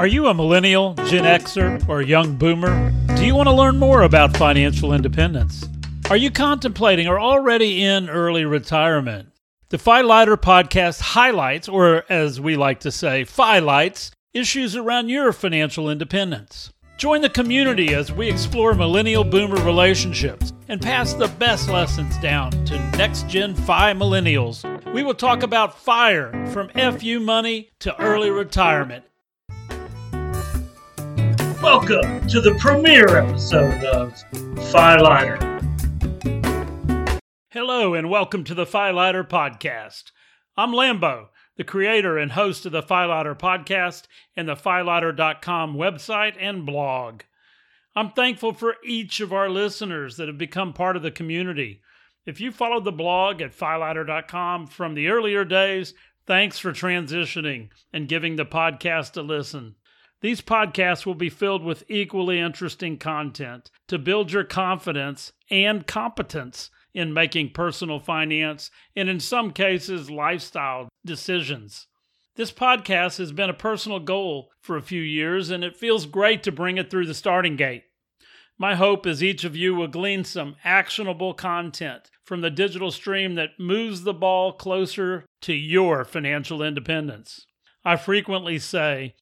Are you a millennial, Gen Xer, or a young boomer? Do you want to learn more about financial independence? Are you contemplating or already in early retirement? The Lighter podcast highlights, or as we like to say, lights, issues around your financial independence. Join the community as we explore millennial boomer relationships and pass the best lessons down to next gen Fi millennials. We will talk about FIRE from FU money to early retirement Welcome to the premiere episode of FiLighter. Hello, and welcome to the FiLighter podcast. I'm Lambo, the creator and host of the FiLighter podcast and the FiLighter.com website and blog. I'm thankful for each of our listeners that have become part of the community. If you followed the blog at FiLighter.com from the earlier days, thanks for transitioning and giving the podcast a listen. These podcasts will be filled with equally interesting content to build your confidence and competence in making personal finance and, in some cases, lifestyle decisions. This podcast has been a personal goal for a few years, and it feels great to bring it through the starting gate. My hope is each of you will glean some actionable content from the digital stream that moves the ball closer to your financial independence. I frequently say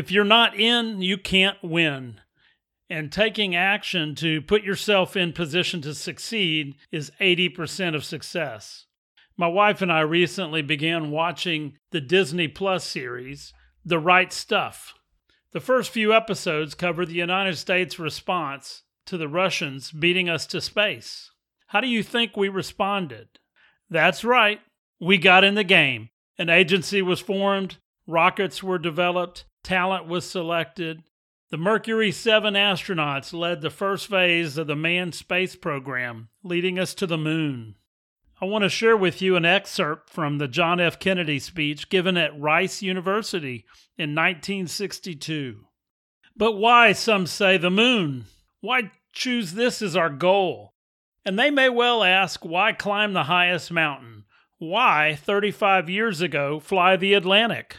if you're not in, you can't win. And taking action to put yourself in position to succeed is 80% of success. My wife and I recently began watching the Disney Plus series, The Right Stuff. The first few episodes cover the United States' response to the Russians beating us to space. How do you think we responded? That's right, we got in the game. An agency was formed, rockets were developed, talent was selected. The Mercury 7 astronauts led the first phase of the manned space program, leading us to the moon. I want to share with you an excerpt from the John F. Kennedy speech given at Rice University in 1962. But why, some say, the moon? Why choose this as our goal? And they may well ask, why climb the highest mountain? Why, 35 years ago, fly the Atlantic?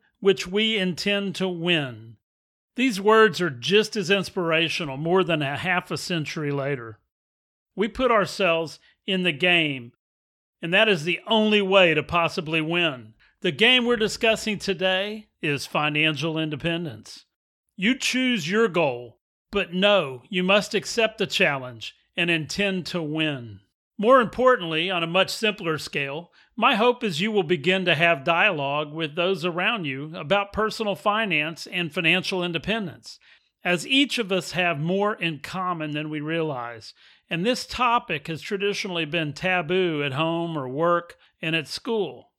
which we intend to win. These words are just as inspirational more than a half a century later. We put ourselves in the game, and that is the only way to possibly win. The game we're discussing today is financial independence. You choose your goal, but know you must accept the challenge and intend to win. More importantly, on a much simpler scale, my hope is you will begin to have dialogue with those around you about personal finance and financial independence, as each of us have more in common than we realize. And this topic has traditionally been taboo at home or work and at school.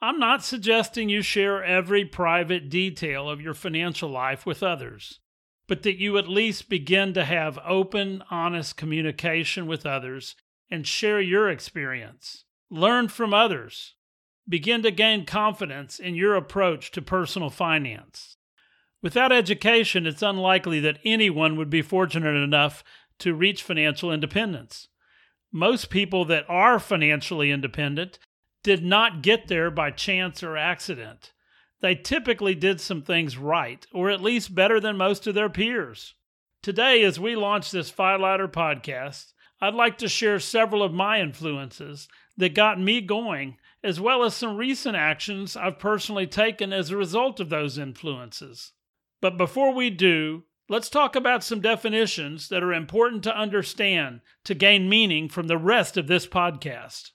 I'm not suggesting you share every private detail of your financial life with others, but that you at least begin to have open, honest communication with others and share your experience. Learn from others. Begin to gain confidence in your approach to personal finance. Without education, it's unlikely that anyone would be fortunate enough to reach financial independence. Most people that are financially independent did not get there by chance or accident. They typically did some things right, or at least better than most of their peers. Today, as we launch this FiLighter podcast, I'd like to share several of my influences that got me going, as well as some recent actions I've personally taken as a result of those influences. But before we do, let's talk about some definitions that are important to understand to gain meaning from the rest of this podcast.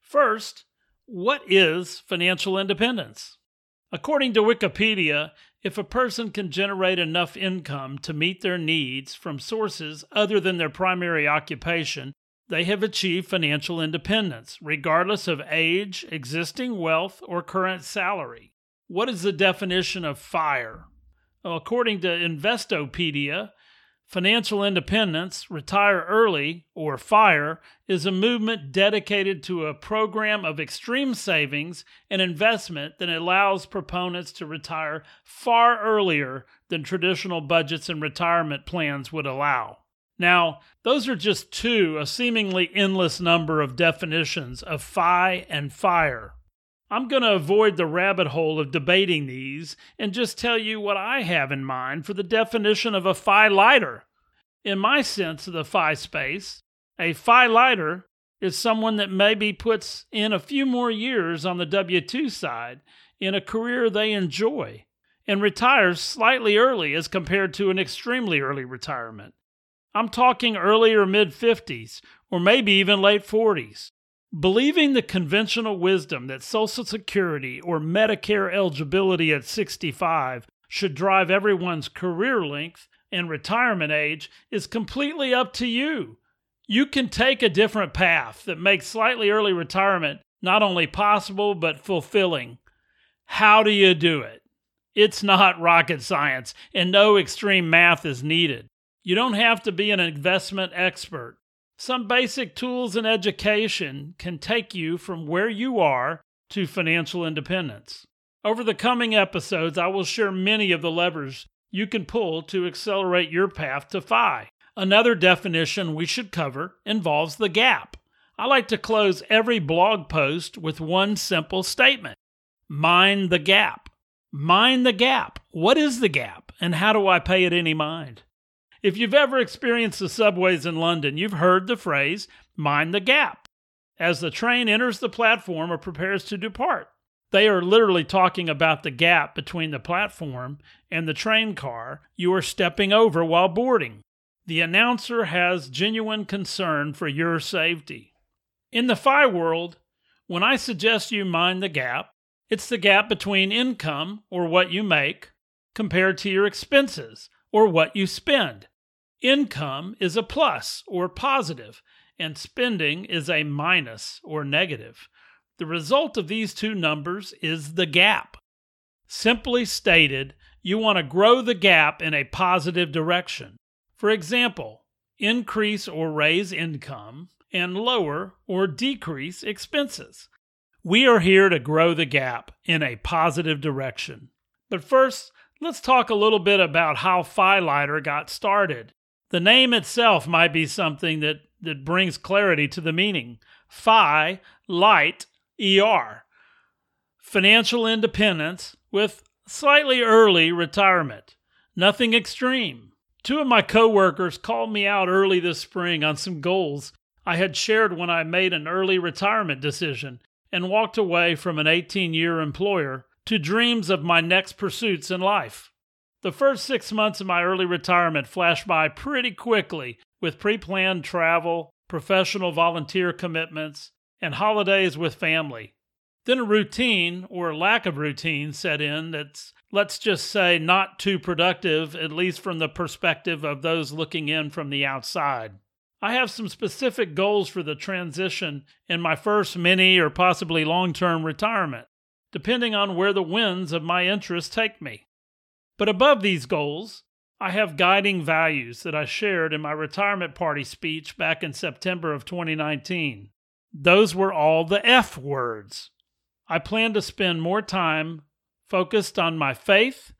First, what is financial independence? According to Wikipedia, if a person can generate enough income to meet their needs from sources other than their primary occupation, they have achieved financial independence, regardless of age, existing wealth, or current salary. What is the definition of FIRE? According to Investopedia, financial independence, retire early, or FIRE, is a movement dedicated to a program of extreme savings and investment that allows proponents to retire far earlier than traditional budgets and retirement plans would allow. Now, those are just two, a seemingly endless number of definitions of FI and FIRE. I'm going to avoid the rabbit hole of debating these and just tell you what I have in mind for the definition of a FI lighter. In my sense of the phi space, a FI lighter is someone that maybe puts in a few more years on the W 2 side in a career they enjoy and retires slightly early as compared to an extremely early retirement. I'm talking early or mid 50s, or maybe even late 40s. Believing the conventional wisdom that Social Security or Medicare eligibility at 65 should drive everyone's career length and retirement age is completely up to you. You can take a different path that makes slightly early retirement not only possible but fulfilling. How do you do it? It's not rocket science, and no extreme math is needed. You don't have to be an investment expert. Some basic tools and education can take you from where you are to financial independence. Over the coming episodes, I will share many of the levers you can pull to accelerate your path to FI. Another definition we should cover involves the gap. I like to close every blog post with one simple statement Mind the gap. Mind the gap. What is the gap, and how do I pay it any mind? If you've ever experienced the subways in London, you've heard the phrase, mind the gap, as the train enters the platform or prepares to depart. They are literally talking about the gap between the platform and the train car you are stepping over while boarding. The announcer has genuine concern for your safety. In the FI world, when I suggest you mind the gap, it's the gap between income, or what you make, compared to your expenses, or what you spend. Income is a plus or positive, and spending is a minus or negative. The result of these two numbers is the gap. Simply stated, you want to grow the gap in a positive direction. For example, increase or raise income and lower or decrease expenses. We are here to grow the gap in a positive direction. But first, Let's talk a little bit about how Lighter got started. The name itself might be something that, that brings clarity to the meaning. Phi, light, ER. Financial independence with slightly early retirement. Nothing extreme. Two of my coworkers called me out early this spring on some goals I had shared when I made an early retirement decision and walked away from an 18 year employer to dreams of my next pursuits in life. The first six months of my early retirement flashed by pretty quickly with pre planned travel, professional volunteer commitments, and holidays with family. Then a routine, or lack of routine, set in that's, let's just say, not too productive, at least from the perspective of those looking in from the outside. I have some specific goals for the transition in my first mini or possibly long term retirement depending on where the winds of my interests take me. But above these goals, I have guiding values that I shared in my retirement party speech back in September of 2019. Those were all the F words. I plan to spend more time focused on my faith,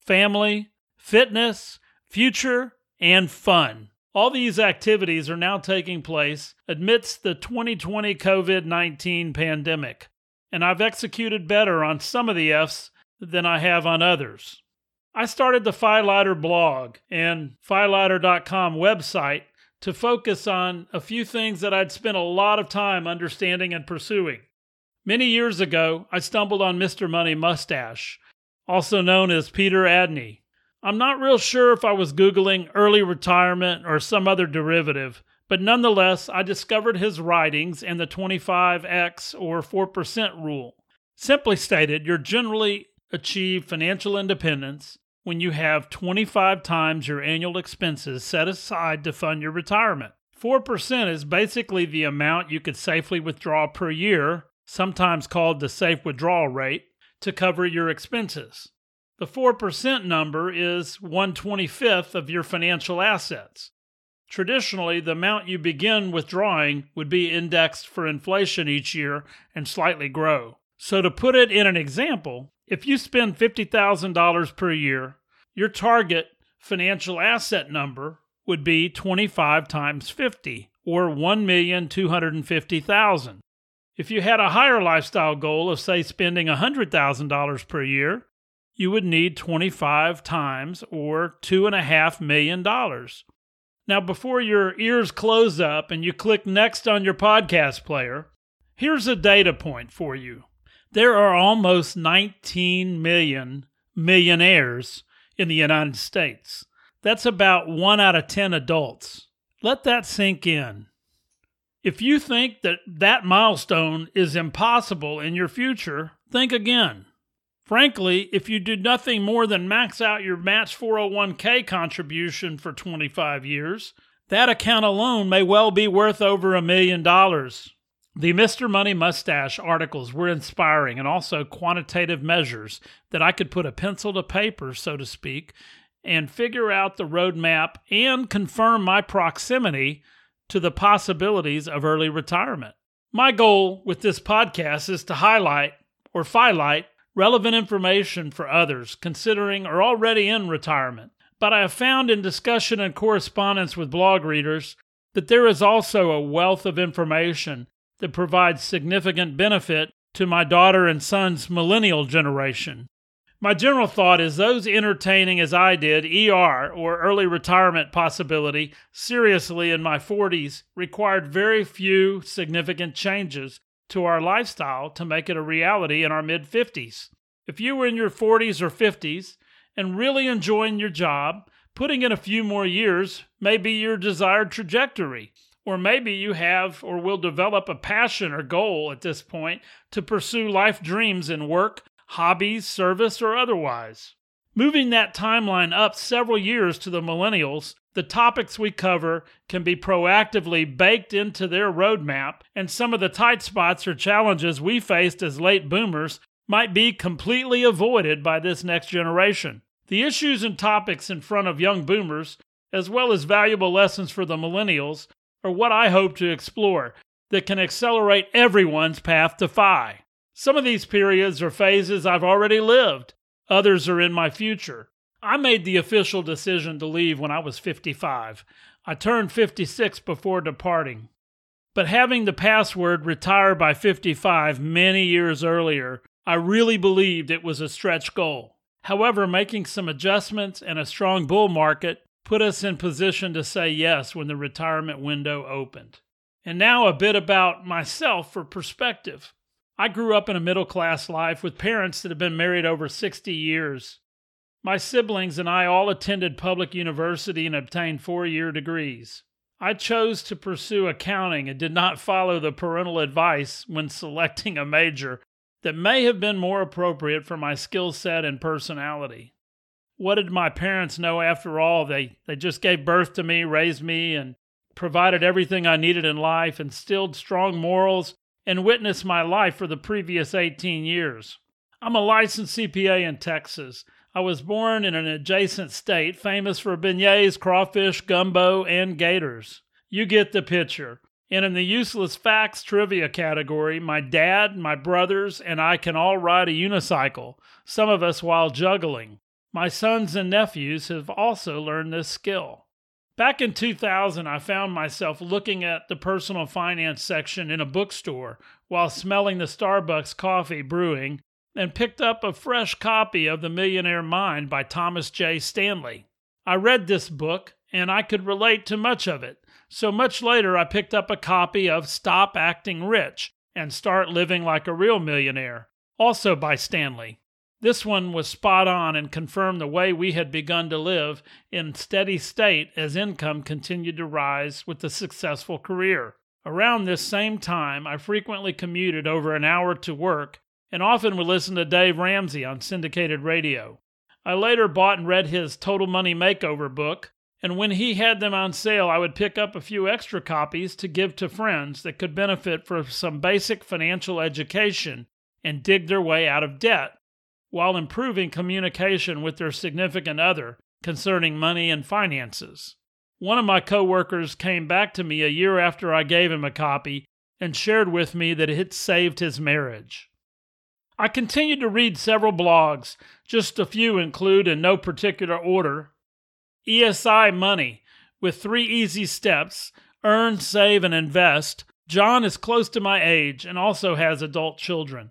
family, fitness, future, and fun. All these activities are now taking place amidst the 2020 COVID 19 pandemic and I've executed better on some of the Fs than I have on others. I started the FiLighter blog and FiLighter.com website to focus on a few things that I'd spent a lot of time understanding and pursuing. Many years ago, I stumbled on Mr. Money Mustache, also known as Peter Adeney. I'm not real sure if I was Googling early retirement or some other derivative, but nonetheless, I discovered his writings and the 25x or 4% rule. Simply stated, you're generally achieve financial independence when you have 25 times your annual expenses set aside to fund your retirement. 4% is basically the amount you could safely withdraw per year, sometimes called the safe withdrawal rate, to cover your expenses. The 4% number is 125th of your financial assets. Traditionally, the amount you begin withdrawing would be indexed for inflation each year and slightly grow. So, to put it in an example, if you spend $50,000 per year, your target financial asset number would be 25 times 50 or 1,250,000. If you had a higher lifestyle goal of say spending $100,000 per year, you would need 25 times or $2.5 million. Now, before your ears close up and you click next on your podcast player, here's a data point for you. There are almost 19 million millionaires in the United States. That's about one out of 10 adults. Let that sink in. If you think that that milestone is impossible in your future, think again. Frankly, if you do nothing more than max out your match 401k contribution for 25 years, that account alone may well be worth over a million dollars. The Mr. Money Mustache articles were inspiring and also quantitative measures that I could put a pencil to paper, so to speak, and figure out the roadmap and confirm my proximity to the possibilities of early retirement. My goal with this podcast is to highlight or highlight relevant information for others considering or already in retirement. But I have found in discussion and correspondence with blog readers that there is also a wealth of information that provides significant benefit to my daughter and son's millennial generation. My general thought is those entertaining as I did ER or early retirement possibility seriously in my 40s required very few significant changes to our lifestyle to make it a reality in our mid 50s. If you were in your 40s or 50s and really enjoying your job, putting in a few more years may be your desired trajectory. Or maybe you have or will develop a passion or goal at this point to pursue life dreams in work, hobbies, service, or otherwise. Moving that timeline up several years to the millennials the topics we cover can be proactively baked into their roadmap, and some of the tight spots or challenges we faced as late boomers might be completely avoided by this next generation. The issues and topics in front of young boomers, as well as valuable lessons for the millennials, are what I hope to explore that can accelerate everyone's path to FI. Some of these periods or phases I've already lived, others are in my future. I made the official decision to leave when I was 55. I turned 56 before departing. But having the password retire by 55 many years earlier, I really believed it was a stretch goal. However, making some adjustments and a strong bull market put us in position to say yes when the retirement window opened. And now a bit about myself for perspective. I grew up in a middle class life with parents that have been married over 60 years. My siblings and I all attended public university and obtained four year degrees. I chose to pursue accounting and did not follow the parental advice when selecting a major that may have been more appropriate for my skill set and personality. What did my parents know after all? They, they just gave birth to me, raised me, and provided everything I needed in life, instilled strong morals, and witnessed my life for the previous 18 years. I'm a licensed CPA in Texas. I was born in an adjacent state famous for beignets, crawfish, gumbo, and gators. You get the picture. And in the useless facts trivia category, my dad, my brothers, and I can all ride a unicycle, some of us while juggling. My sons and nephews have also learned this skill. Back in 2000, I found myself looking at the personal finance section in a bookstore while smelling the Starbucks coffee brewing and picked up a fresh copy of The Millionaire Mind by Thomas J. Stanley. I read this book and I could relate to much of it, so much later I picked up a copy of Stop Acting Rich and Start Living Like a Real Millionaire, also by Stanley. This one was spot on and confirmed the way we had begun to live in steady state as income continued to rise with a successful career. Around this same time, I frequently commuted over an hour to work and often would listen to Dave Ramsey on syndicated radio. I later bought and read his Total Money Makeover book, and when he had them on sale, I would pick up a few extra copies to give to friends that could benefit from some basic financial education and dig their way out of debt. while improving communication with their significant other concerning money and finances. One of my coworkers came back to me a year after I gave him a copy and shared with me that it saved his marriage. I continued to read several blogs, just a few include in no particular order. ESI Money, with three easy steps earn, save, and invest. John is close to my age and also has adult children.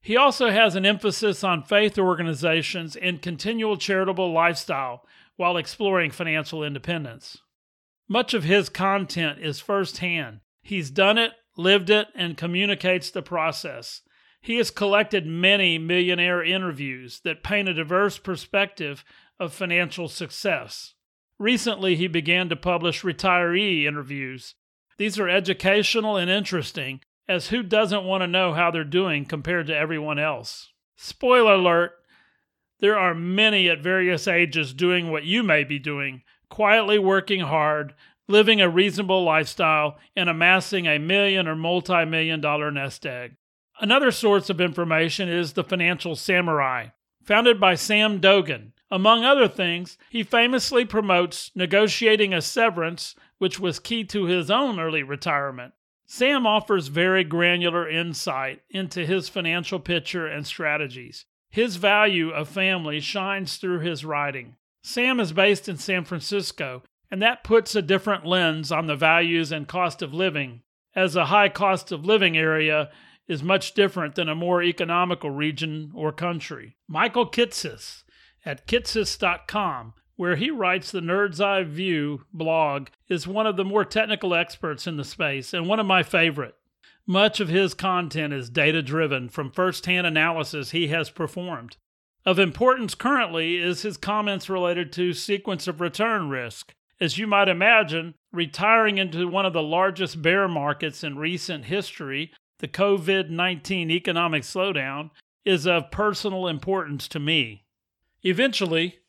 He also has an emphasis on faith organizations and continual charitable lifestyle while exploring financial independence. Much of his content is firsthand. He's done it, lived it, and communicates the process. He has collected many millionaire interviews that paint a diverse perspective of financial success. Recently, he began to publish retiree interviews. These are educational and interesting, as who doesn't want to know how they're doing compared to everyone else? Spoiler alert there are many at various ages doing what you may be doing, quietly working hard, living a reasonable lifestyle, and amassing a million or multi million dollar nest egg. Another source of information is the Financial Samurai, founded by Sam Dogen. Among other things, he famously promotes negotiating a severance, which was key to his own early retirement. Sam offers very granular insight into his financial picture and strategies. His value of family shines through his writing. Sam is based in San Francisco, and that puts a different lens on the values and cost of living, as a high cost of living area is much different than a more economical region or country. Michael Kitces at kitces.com, where he writes the Nerd's Eye View blog, is one of the more technical experts in the space and one of my favorite. Much of his content is data driven from first hand analysis he has performed. Of importance currently is his comments related to sequence of return risk. As you might imagine, retiring into one of the largest bear markets in recent history, the COVID 19 economic slowdown, is of personal importance to me. Eventually,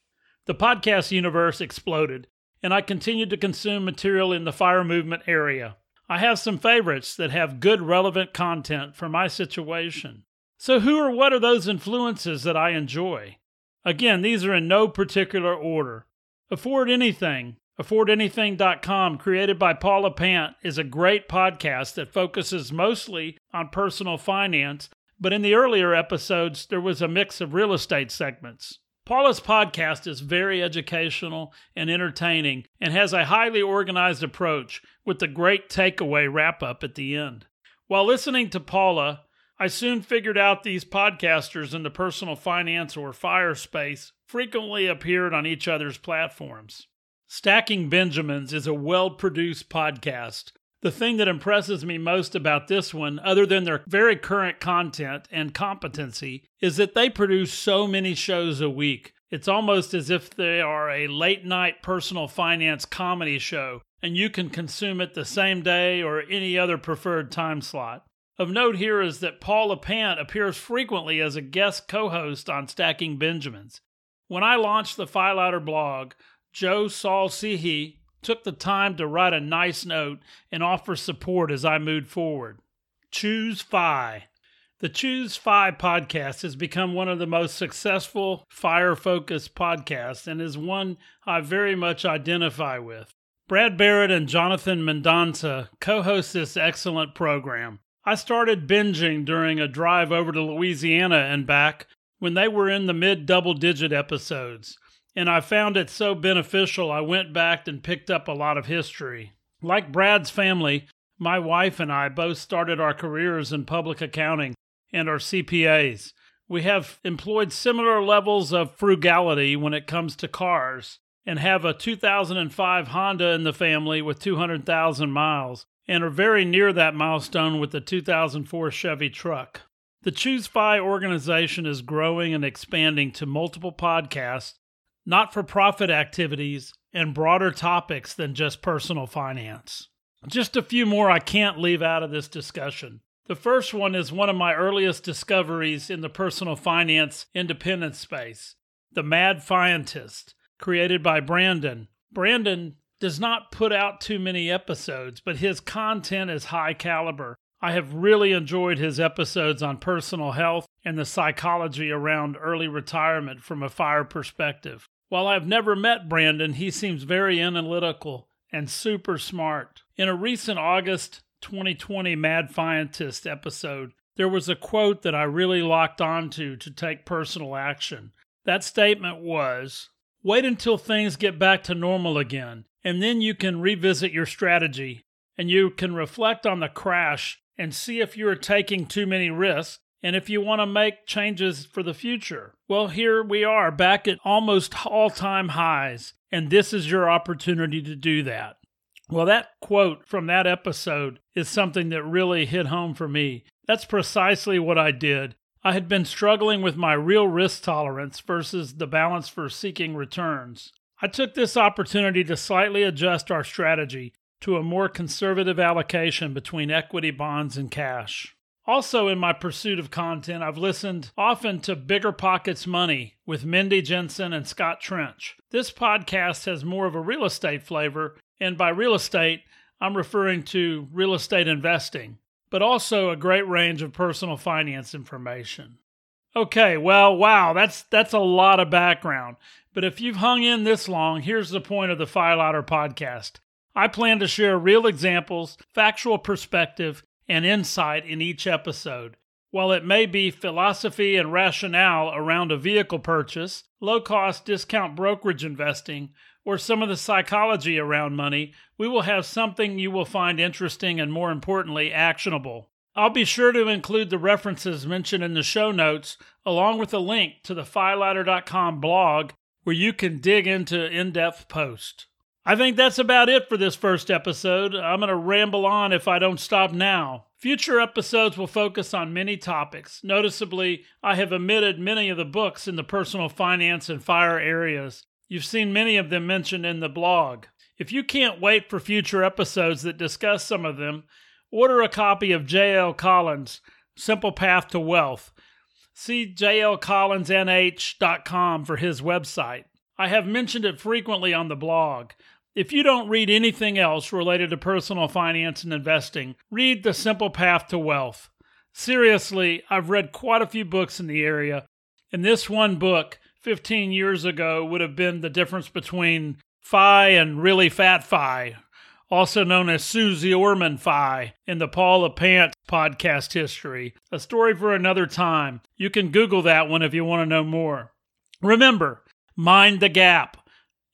the podcast universe exploded, and I continued to consume material in the fire movement area. I have some favorites that have good relevant content for my situation. So, who or what are those influences that I enjoy? Again, these are in no particular order. Afford Anything, affordanything.com, created by Paula Pant, is a great podcast that focuses mostly on personal finance, but in the earlier episodes, there was a mix of real estate segments. Paula's podcast is very educational and entertaining and has a highly organized approach with a great takeaway wrap up at the end. While listening to Paula, I soon figured out these podcasters in the personal finance or fire space frequently appeared on each other's platforms. Stacking Benjamins is a well produced podcast. The thing that impresses me most about this one, other than their very current content and competency, is that they produce so many shows a week. It's almost as if they are a late night personal finance comedy show, and you can consume it the same day or any other preferred time slot. Of note here is that Paula Pant appears frequently as a guest co host on Stacking Benjamins. When I launched the FiLighter blog, Joe Saul Sehy took the time to write a nice note and offer support as I moved forward. Choose Fi. The Choose Fi podcast has become one of the most successful fire focused podcasts and is one I very much identify with. Brad Barrett and Jonathan Mendonsa co host this excellent program. I started binging during a drive over to Louisiana and back when they were in the mid double digit episodes, and I found it so beneficial I went back and picked up a lot of history. Like Brad's family, my wife and I both started our careers in public accounting and are CPAs. We have employed similar levels of frugality when it comes to cars and have a 2005 Honda in the family with 200,000 miles and are very near that milestone with the 2004 Chevy truck. The Choose Fi organization is growing and expanding to multiple podcasts, not for profit activities, and broader topics than just personal finance. Just a few more I can't leave out of this discussion. The first one is one of my earliest discoveries in the personal finance independent space The Mad Fientist, created by Brandon. Brandon does not put out too many episodes, but his content is high caliber. I have really enjoyed his episodes on personal health and the psychology around early retirement from a fire perspective. While I've never met Brandon, he seems very analytical and super smart. In a recent August 2020 Mad Fientist episode, there was a quote that I really locked onto to take personal action. That statement was Wait until things get back to normal again, and then you can revisit your strategy and you can reflect on the crash and see if you are taking too many risks and if you want to make changes for the future. Well, here we are back at almost all time highs, and this is your opportunity to do that. Well, that quote from that episode is something that really hit home for me. That's precisely what I did. I had been struggling with my real risk tolerance versus the balance for seeking returns. I took this opportunity to slightly adjust our strategy to a more conservative allocation between equity bonds and cash. Also, in my pursuit of content, I've listened often to Bigger Pockets Money with Mindy Jensen and Scott Trench. This podcast has more of a real estate flavor, and by real estate, I'm referring to real estate investing, but also a great range of personal finance information. Okay, well, wow, that's that's a lot of background. But if you've hung in this long, here's the point of the FiLighter podcast. I plan to share real examples, factual perspective, and insight in each episode. While it may be philosophy and rationale around a vehicle purchase, low cost discount brokerage investing, or some of the psychology around money, we will have something you will find interesting and, more importantly, actionable. I'll be sure to include the references mentioned in the show notes, along with a link to the FiLighter.com blog where you can dig into in depth posts. I think that's about it for this first episode. I'm going to ramble on if I don't stop now. Future episodes will focus on many topics. Noticeably, I have omitted many of the books in the personal finance and fire areas. You've seen many of them mentioned in the blog. If you can't wait for future episodes that discuss some of them, order a copy of J.L. Collins' Simple Path to Wealth. See jlcollinsnh.com for his website. I have mentioned it frequently on the blog. If you don't read anything else related to personal finance and investing, read The Simple Path to Wealth. Seriously, I've read quite a few books in the area, and this one book 15 years ago would have been the difference between FI and really fat FI, also known as Suze Orman FI in the Paula Pant podcast history. A story for another time. You can Google that one if you want to know more. Remember, mind the gap.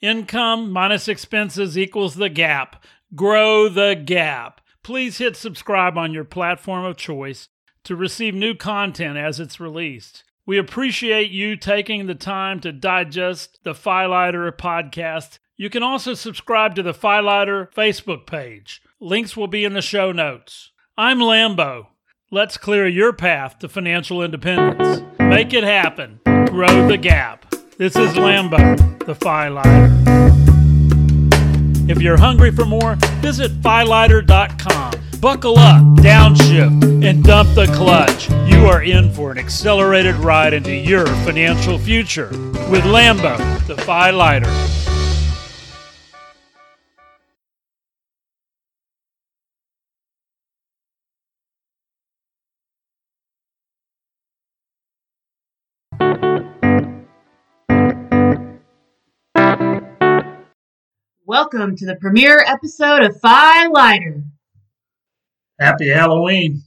Income minus expenses equals the gap. Grow the gap. Please hit subscribe on your platform of choice to receive new content as it's released. We appreciate you taking the time to digest the FiLighter podcast. You can also subscribe to the FiLighter Facebook page. Links will be in the show notes. I'm Lambo. Let's clear your path to financial independence. Make it happen. Grow the gap. This is Lambo, the FiLighter. If you're hungry for more, visit FiLighter.com. Buckle up, downshift, and dump the clutch. You are in for an accelerated ride into your financial future with Lambo, the FiLighter. Welcome to the premiere episode of FiLighter. Happy Halloween.